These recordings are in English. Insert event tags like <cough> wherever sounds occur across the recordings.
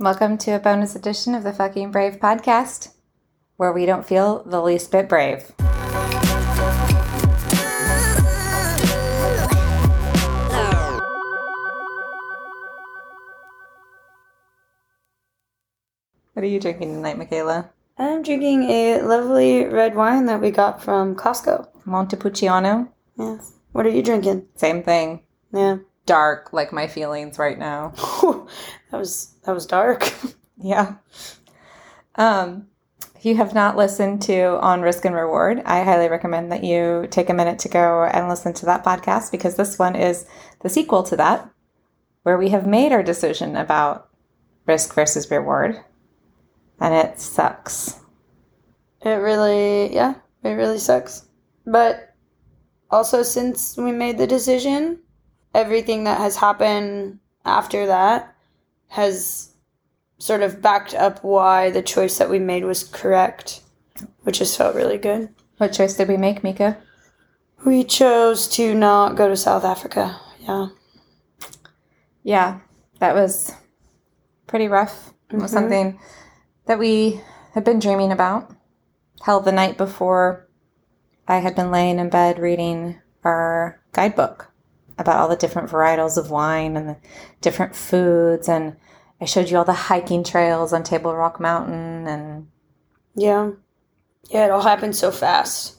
Welcome to a bonus edition of the Fucking Brave podcast, where we don't feel the least bit brave. What are you drinking tonight, Michaela? I'm drinking a lovely red wine that we got from Costco. Montepulciano? Yes. What are you drinking? Same thing. Yeah. Dark, like my feelings right now. <laughs> that was that was dark. <laughs> Yeah. Um, if you have not listened to On Risk and Reward, I highly recommend that you take a minute to go and listen to that podcast because this one is the sequel to that, where we have made our decision about risk versus reward. And it sucks. It really, yeah, it really sucks. But also, since we made the decision, everything that has happened after that has sort of backed up why the choice that we made was correct, which just felt really good. What choice did we make, Mika? We chose to not go to South Africa. Yeah. Yeah, that was pretty rough. It was Mhm. something that we had been dreaming about. Hell, the night before, I had been laying in bed reading our guidebook about all the different varietals of wine and the different foods. And I showed you all the hiking trails on Table Rock Mountain. And Yeah. Yeah, it all happened so fast.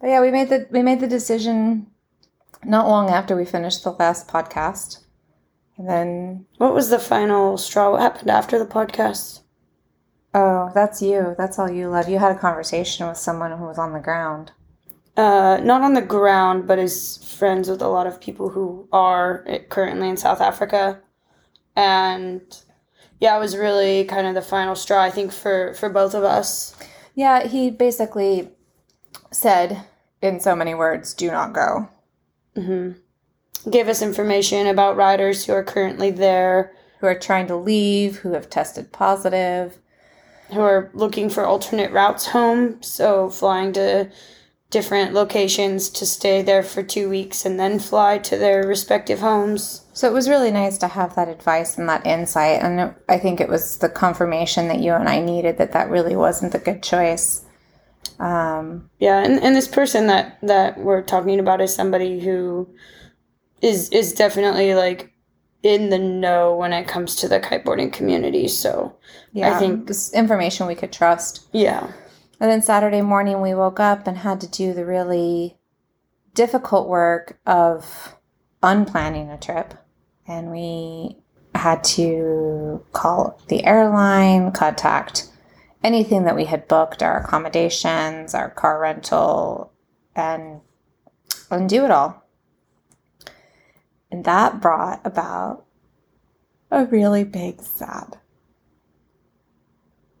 but yeah, we made the we made the decision not long after we finished the last podcast. And then What was the final straw? What happened after the podcast? Oh, that's you. That's all you love. You had a conversation with someone who was on the ground. Uh, not on the ground, but is friends with a lot of people who are eh, currently in South Africa. And yeah, it was really kind of the final straw, I think, for, for both of us. Yeah, he basically said in so many words, do not go. hmm Gave us information about riders who are currently there, Who are trying to leave, who have tested positive. who are looking for alternate routes home. So flying to different locations to stay there for two weeks and then fly to their respective homes. So it was really nice to have that advice and that insight. And it- I think it was the confirmation that you and I needed that that really wasn't the good choice. Um, Yeah, and, and this person that that we're talking about is somebody who is is definitely like in the know when it comes to the kiteboarding community. So yeah, I think- was information we could trust. yeah, And then Saturday morning, we woke up and had to do the really difficult work of unplanning a trip. And we had to call the airline, contact anything that we had booked, our accommodations, our car rental, and undo it all. And that brought about a really big sad.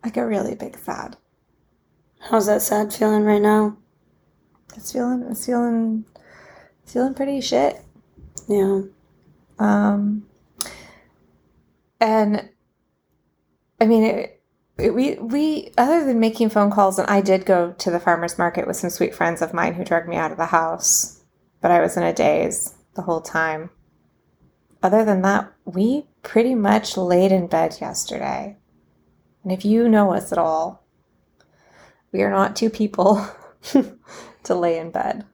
Like a really big sad. How's that sad feeling right now? It's feeling it's feeling it's feeling pretty shit. Yeah, Um and I mean it, it- we we other than making phone calls and I did go to the farmers market with some sweet friends of mine who dragged me out of the house, but I was in a daze the whole time. Other than that, we pretty much laid in bed yesterday. And if you know us at all, we are not two people <laughs> to lay in bed.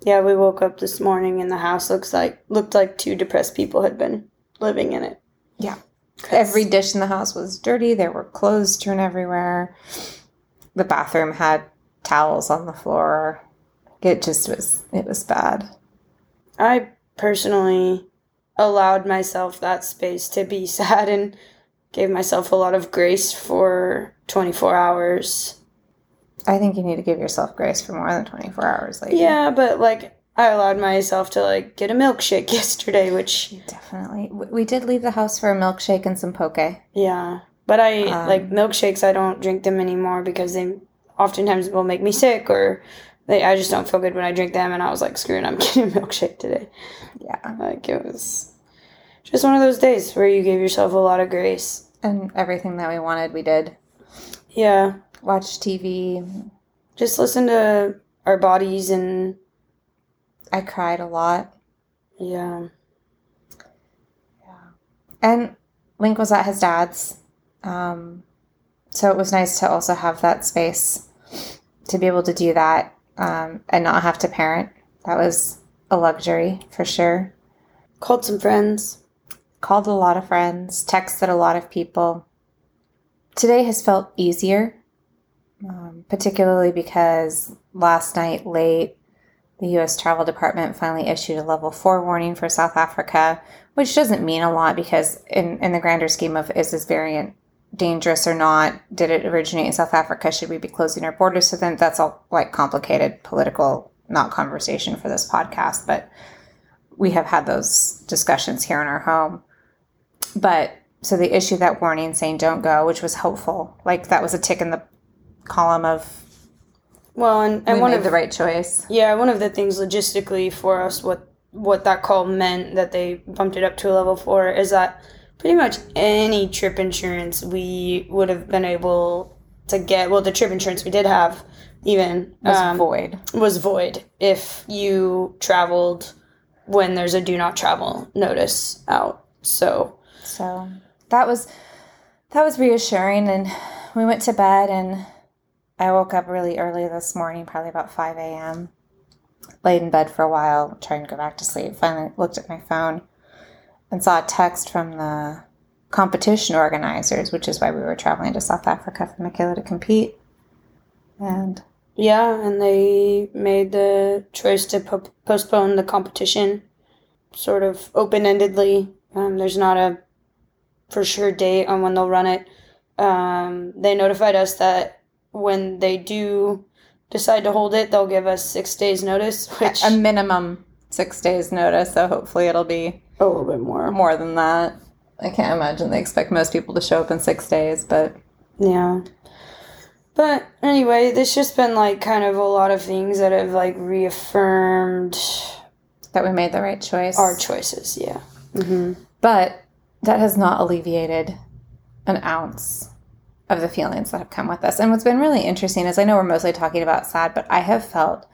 yeah. We woke up this morning and the house looks like looked like two depressed people had been living in it. Yeah. Every dish in the house was dirty. There were clothes strewn everywhere. The bathroom had towels on the floor. It just was, it was bad. I personally allowed myself that space to be <laughs> sad and gave myself a lot of grace for 24 hours. I think you need to give yourself grace for more than 24 hours later. Yeah, but like I allowed myself to like get a milkshake <laughs> yesterday, which Definitely. We did leave the house for a milkshake and some poke. yeah, but I Um, like milkshakes. I don't drink them anymore because they oftentimes will make me sick or they I just don't feel good when I drink them. And I was like, screw it, I'm <laughs> getting a milkshake today. Yeah. Like it was just one of those days where you gave yourself a lot of grace. And everything that we wanted, we did. Yeah, Watch TV. just listen to our bodies and I cried a lot. yeah. Yeah. And Link was at his dad's. Um, so it was nice to also have that space to be able to do that um, and not have to parent. That was a luxury for sure. Called some friends. Called a lot of friends, texted a lot of people. Today has felt easier, um, particularly because last night late, the U.S. Travel Department finally issued a level four warning for South Africa, which doesn't mean a lot because, in, in the grander scheme of is this variant dangerous or not? Did it originate in South Africa? Should we be closing our borders to them? That's all like complicated political, not conversation for this podcast, but we have had those discussions here in our home. But so they issued that warning saying don't go, which was hopeful. Like that was a tick in the column of Well, and, and we one of the right choice. yeah, one of the things logistically for us, what what that call meant that they bumped it up to a level four is that pretty much any trip insurance we would have been able to get. Well, the trip insurance we did have even Was um, void. was void if you traveled when there's a do not travel notice out. So So that was that was reassuring and we went to bed and I woke up really early this morning, probably about five AM. Laid in bed for a while, trying to go back to sleep. Finally looked at my phone and saw a text from the competition organizers, which is why we were traveling to South Africa for Michaela to compete. And yeah, and they made the choice to po- postpone the competition, sort of open endedly. Um, there's not a for sure date on when they'll run it. Um, they notified us that when they do decide to hold it, they'll give us six days notice, which a minimum six days notice, so hopefully it'll be a little bit more. more than that. I can't imagine they expect most people to show up in six days, but Yeah. But anyway, there's just been like kind of a lot of things that have like reaffirmed that we made the right choice. our choices. Yeah. Mm-hmm. But that has not alleviated an ounce of the feelings that have come with us. And what's been really interesting is I know we're mostly talking about sad, but I have felt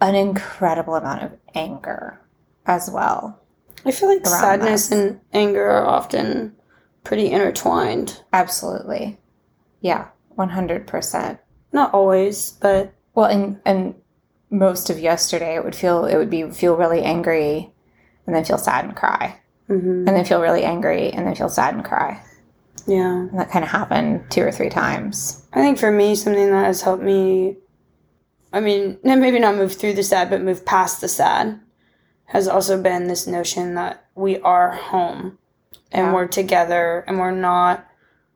an incredible amount of anger as well. I feel like sadness this. and anger are often pretty intertwined. Absolutely. Yeah, 100%. Not always, but Well, and and most of yesterday it would feel it would be feel really angry and then feel sad and cry. mhm. And then feel really angry and then feel sad and cry. Yeah. And that kind of happened two or three times. I think for me, something that has helped me, I mean, <laughs> maybe not move through the sad, but move past the sad, has also been this notion that we are home and Yeah. we're together and we're not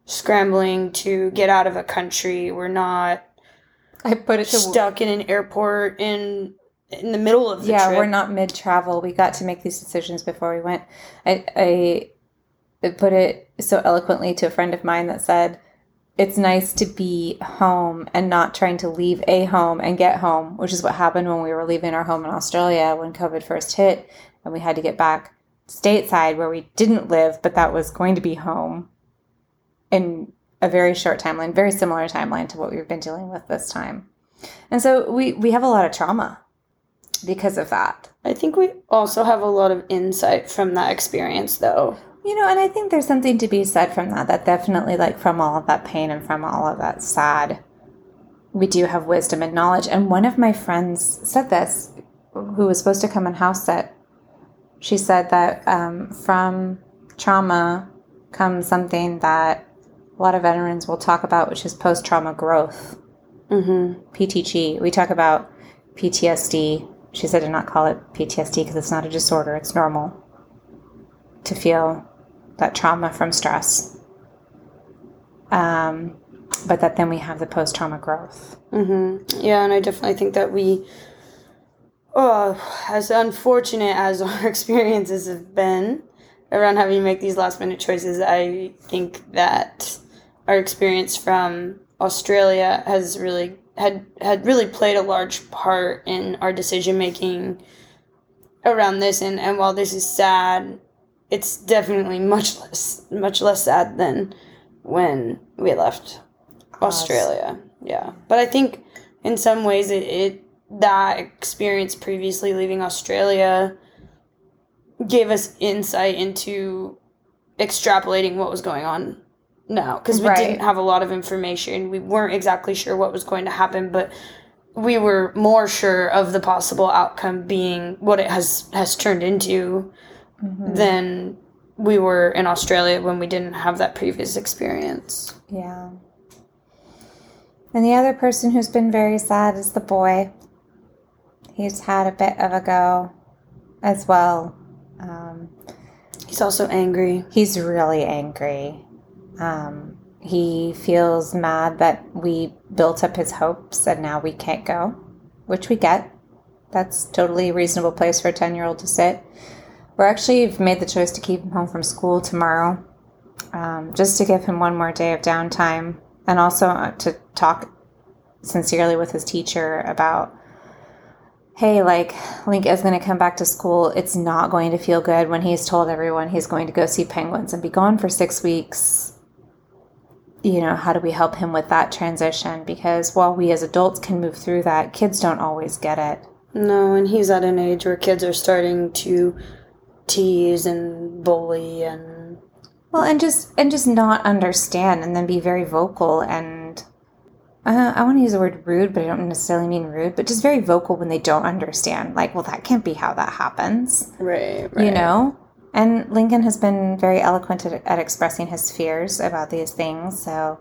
scrambling to get out of a country. We're not I put it to stuck in an airport in in the middle of the yeah, trip. we're not mid travel. We got to make these decisions before we went. I, I I put it so eloquently to a friend of mine that said, "It's nice to be home and not trying to leave a home and get home," which is what happened when we were leaving our home in Australia when COVID first hit, and we had to get back stateside where we didn't live, but that was going to be home in a very short timeline, very similar timeline to what we've been dealing with this time. And so we we have a lot of trauma because of that. I think we also have a lot of insight from that experience, though. You know, and I think there's something to be said from that. That definitely, like, from all of that pain and from all of that sad, we do have wisdom and knowledge. And one of my friends said this, who was supposed to come and house sit. She said that um, from trauma comes something that a lot of veterans will talk about, which is post trauma growth. Mm-hmm. PTG. We talk about PTSD. She said to not call it PTSD because it's not a disorder, it's normal to feel that trauma from stress. Um, but that then we have the post trauma growth. Mm-hmm. Yeah, and I definitely think that we, oh, as unfortunate as <laughs> our experiences have been around having to make these last minute choices, I think that our experience from Australia has really had had really played a large part in our decision making around this. And and while this is sad, it's definitely much less much less sad than when we left Australia. Yeah. But I think in some ways it, it that experience previously leaving Australia gave us insight into extrapolating what was going on now because we Right. didn't have a lot of information. We weren't exactly sure what was going to happen, but we were more sure of the possible outcome being what it has has turned into Mhm. than we were in Australia when we didn't have that previous experience. Yeah. And the other person who's been very sad is the boy. He's had a bit of a go as well. Um, He's also angry. he's really angry. Um, he feels mad that we built up his hopes and now we can't go, which we get. That's totally a reasonable place for a 10 year old to sit. We're actually made the choice to keep him home from school tomorrow, um, just to give him one more day of downtime and also uh, to talk sincerely with his teacher about hey, like Link is going to come back to school. It's not going to feel good when he's told everyone he's going to go see penguins and be gone for six weeks. You know, how do we help him with that transition? Because while we as adults can move through that, kids don't always get it. No, and he's at an age where kids are starting to tease and bully and Well, and just and just not understand, and then be very vocal and uh, I want to use the word rude, but I don't necessarily mean rude, but just very vocal when they don't understand. Like, well, that can't be how that happens. right, you know and lincoln has been very eloquent at, at expressing his fears about these things so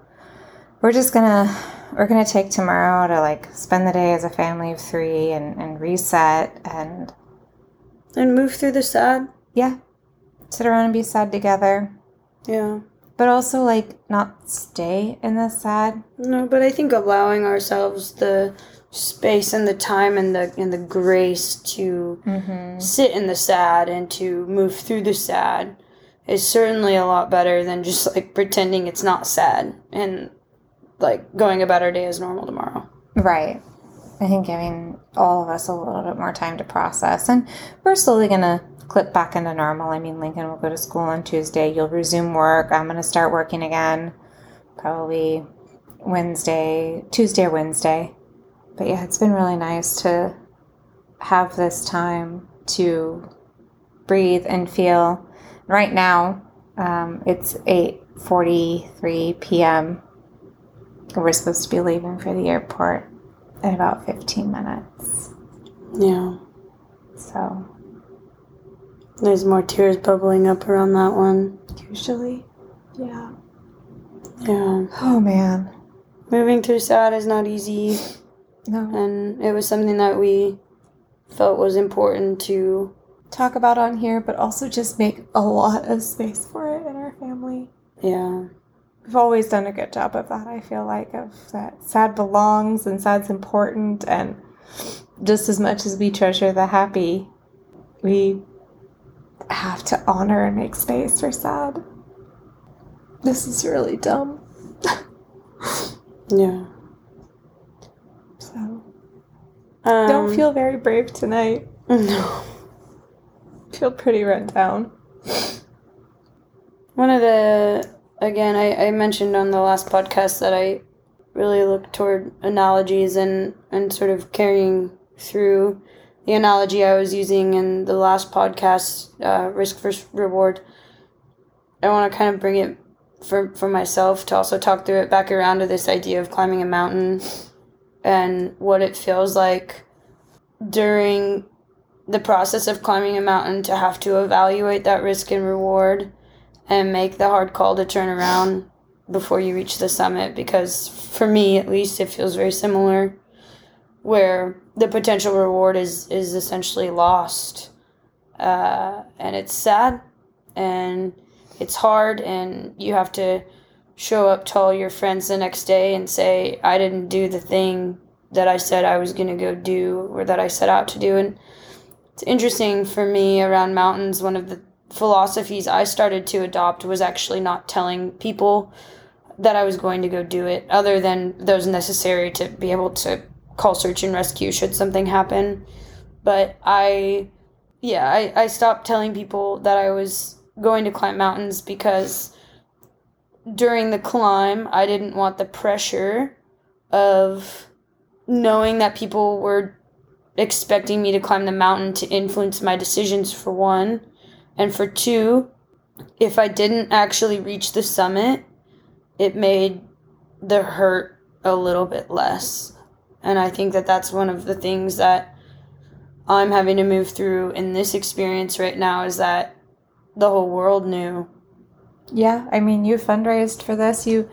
we're just gonna we're gonna take tomorrow to like spend the day as a family of three and, and reset and and move through the sad. Yeah sit around and be sad together Yeah. but also like not stay in the sad No, but I think allowing ourselves the space and the time and the and the grace to mm-hmm. sit in the sad and to move through the sad is certainly a lot better than just like pretending it's not sad and like going about our day as normal tomorrow. Right. I think giving all of us a little bit more time to process. And we're slowly going to clip back into normal. I mean, Lincoln will go to school on Tuesday. You'll resume work. I'm going to start working again probably Wednesday, Tuesday or Wednesday. But yeah, it's been really nice to have this time to breathe and feel. Right now, um, it's 8:43 p.m. We're supposed to be leaving for the airport in about 15 minutes. Yeah. So, There's more tears bubbling up around that one. usually, yeah. Yeah. Oh man. Moving through sad is not easy No. and it was something that we felt was important to Talk about on here, but also just make a lot of space for it in our family. yeah. We've always done a good job of that, I feel like, of that sad belongs and sad's important. And just as much as we treasure the happy, we have to honor and make space for sad. This is really dumb. Yeah. So Um, don't feel very brave tonight. no. Feel pretty run down. One of the again, I, I mentioned on the last podcast that I really look toward analogies and and sort of carrying through the analogy I was using in the last podcast, uh, risk versus reward. I want to kind of bring it for for myself to also talk through it back around to this idea of climbing a mountain and what it feels like during the process of climbing a mountain to have to evaluate that risk and reward and make the hard call to turn around before you reach the summit because for me at least it feels very similar where the potential reward is is essentially lost. Uh, and it's sad and it's hard and you have to show up to all your friends the next day and say i didn't do the thing that i said i was going to go do or that i set out to do. And it's interesting for me around mountains one of the philosophies I started to adopt was actually not telling people that I was going to go do it, other than those necessary to be able to call search and rescue should something happen. But I, yeah, I, I stopped telling people that I was going to climb mountains because during the climb, I didn't want the pressure of knowing that people were expecting me to climb the mountain to influence my decisions for one and for two if I didn't actually reach the summit, it made the hurt a little bit less. And I think that that's one of the things that I'm having to move through in this experience right now is that the whole world knew. Yeah, I mean, you fundraised for this. You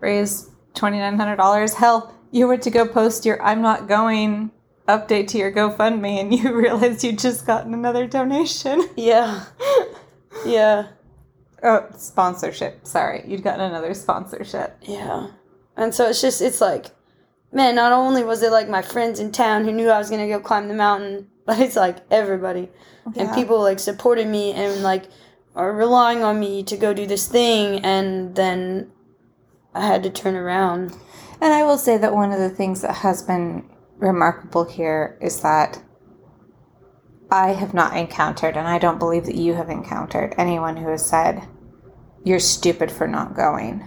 raised $2,900. Hell, you were to go post your I'm not going update to your GoFundMe and you <laughs> realize you just gotten another donation. <laughs> Yeah. Yeah. Oh, sponsorship. Sorry. You'd gotten another sponsorship. Yeah. And so it's just, it's like, man, not only was it like my friends in town who knew I was going to go climb the mountain, <laughs> but it's like everybody. And people like supported me and like are relying on me to go do this thing. And then I had to turn around. And I will say that one of the things that has been remarkable here is that I have not encountered, and I don't believe that you have encountered, anyone who has said, You're stupid for not going.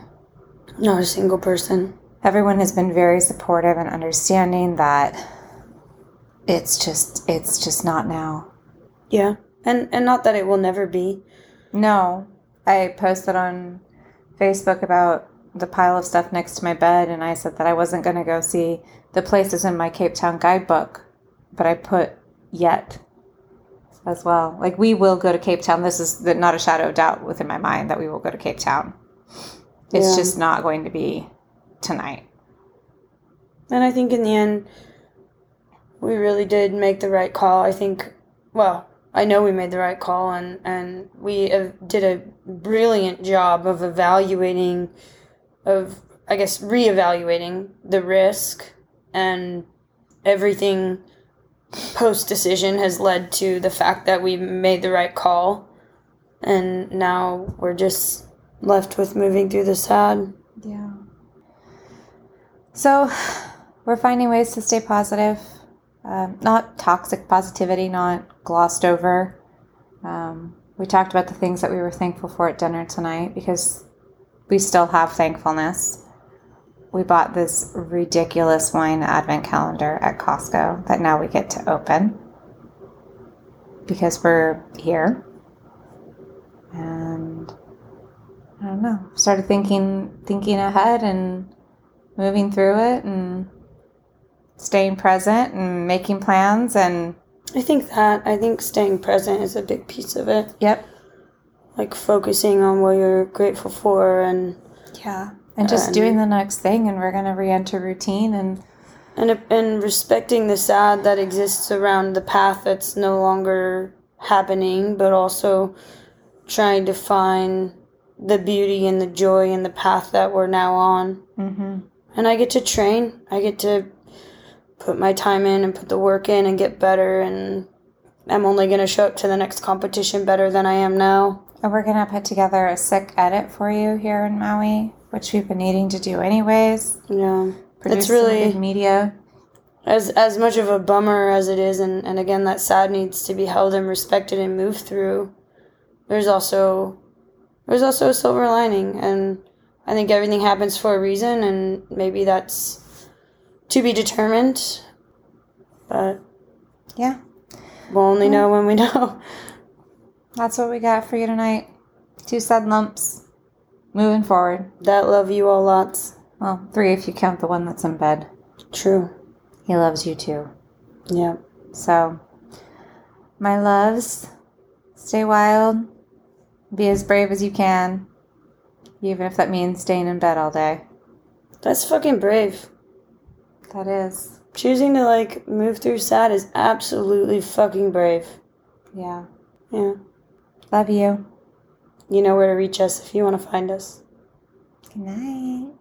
Not a single person. Everyone has been very supportive and understanding that it's just it's just not now. Yeah. And, and not that it will never be. No. I posted on Facebook about the pile of stuff next to my bed and I said that I wasn't going to go see the places in my Cape Town guidebook, but I put yet as well. Like we will go to Cape Town. This is the, not a shadow of doubt within my mind that we will go to Cape Town. It's Yeah. just not going to be tonight. And I think in the end, we really did make the right call. I think, well, I know we made the right call, and and we uh, did a brilliant job of evaluating, of I guess reevaluating the risk, and everything post decision has led to the fact that we made the right call, and now we're just left with moving through the sad. Yeah. So, we're finding ways to stay positive. Um, not toxic positivity, not glossed over. Um, we talked about the things that we were thankful for at dinner tonight because we still have thankfulness. We bought this ridiculous wine advent calendar at Costco that now we get to open because we're here. And I don't know. Started thinking thinking ahead and moving through it and staying present and making plans and I think that I think staying present is a big piece of it. yep. Like focusing on what you're grateful for and Yeah. And just And- doing the next thing and we're gonna re enter routine and and and respecting the sad that exists around the path that's no longer happening but also trying to find the beauty and the joy in the path that we're now on mm-hmm. and i get to train i get to put my time in and put the work in and get better and i'm only going to show up to the next competition better than i am now And we're gonna put together a sick edit for you here in Maui, which we've been needing to do anyways. yeah Produce it's really media. as as much of a bummer as it is and, and again that sad needs to be held and respected and moved through there's also there's also a silver lining and i think everything happens for a reason and maybe that's to be determined but Yeah. we'll only know when we <laughs> know That's what we got for you tonight. Two sad lumps. Moving forward. that love you all lots Well, three if you count the one that's in bed. true He loves you too. yeah So, my loves, stay wild. Be as brave as you can. Even if that means staying in bed all day. that's fucking brave That is. choosing to like move through sad is absolutely fucking brave Yeah. yeah Love you. you know where to reach us if you want to find us Good night.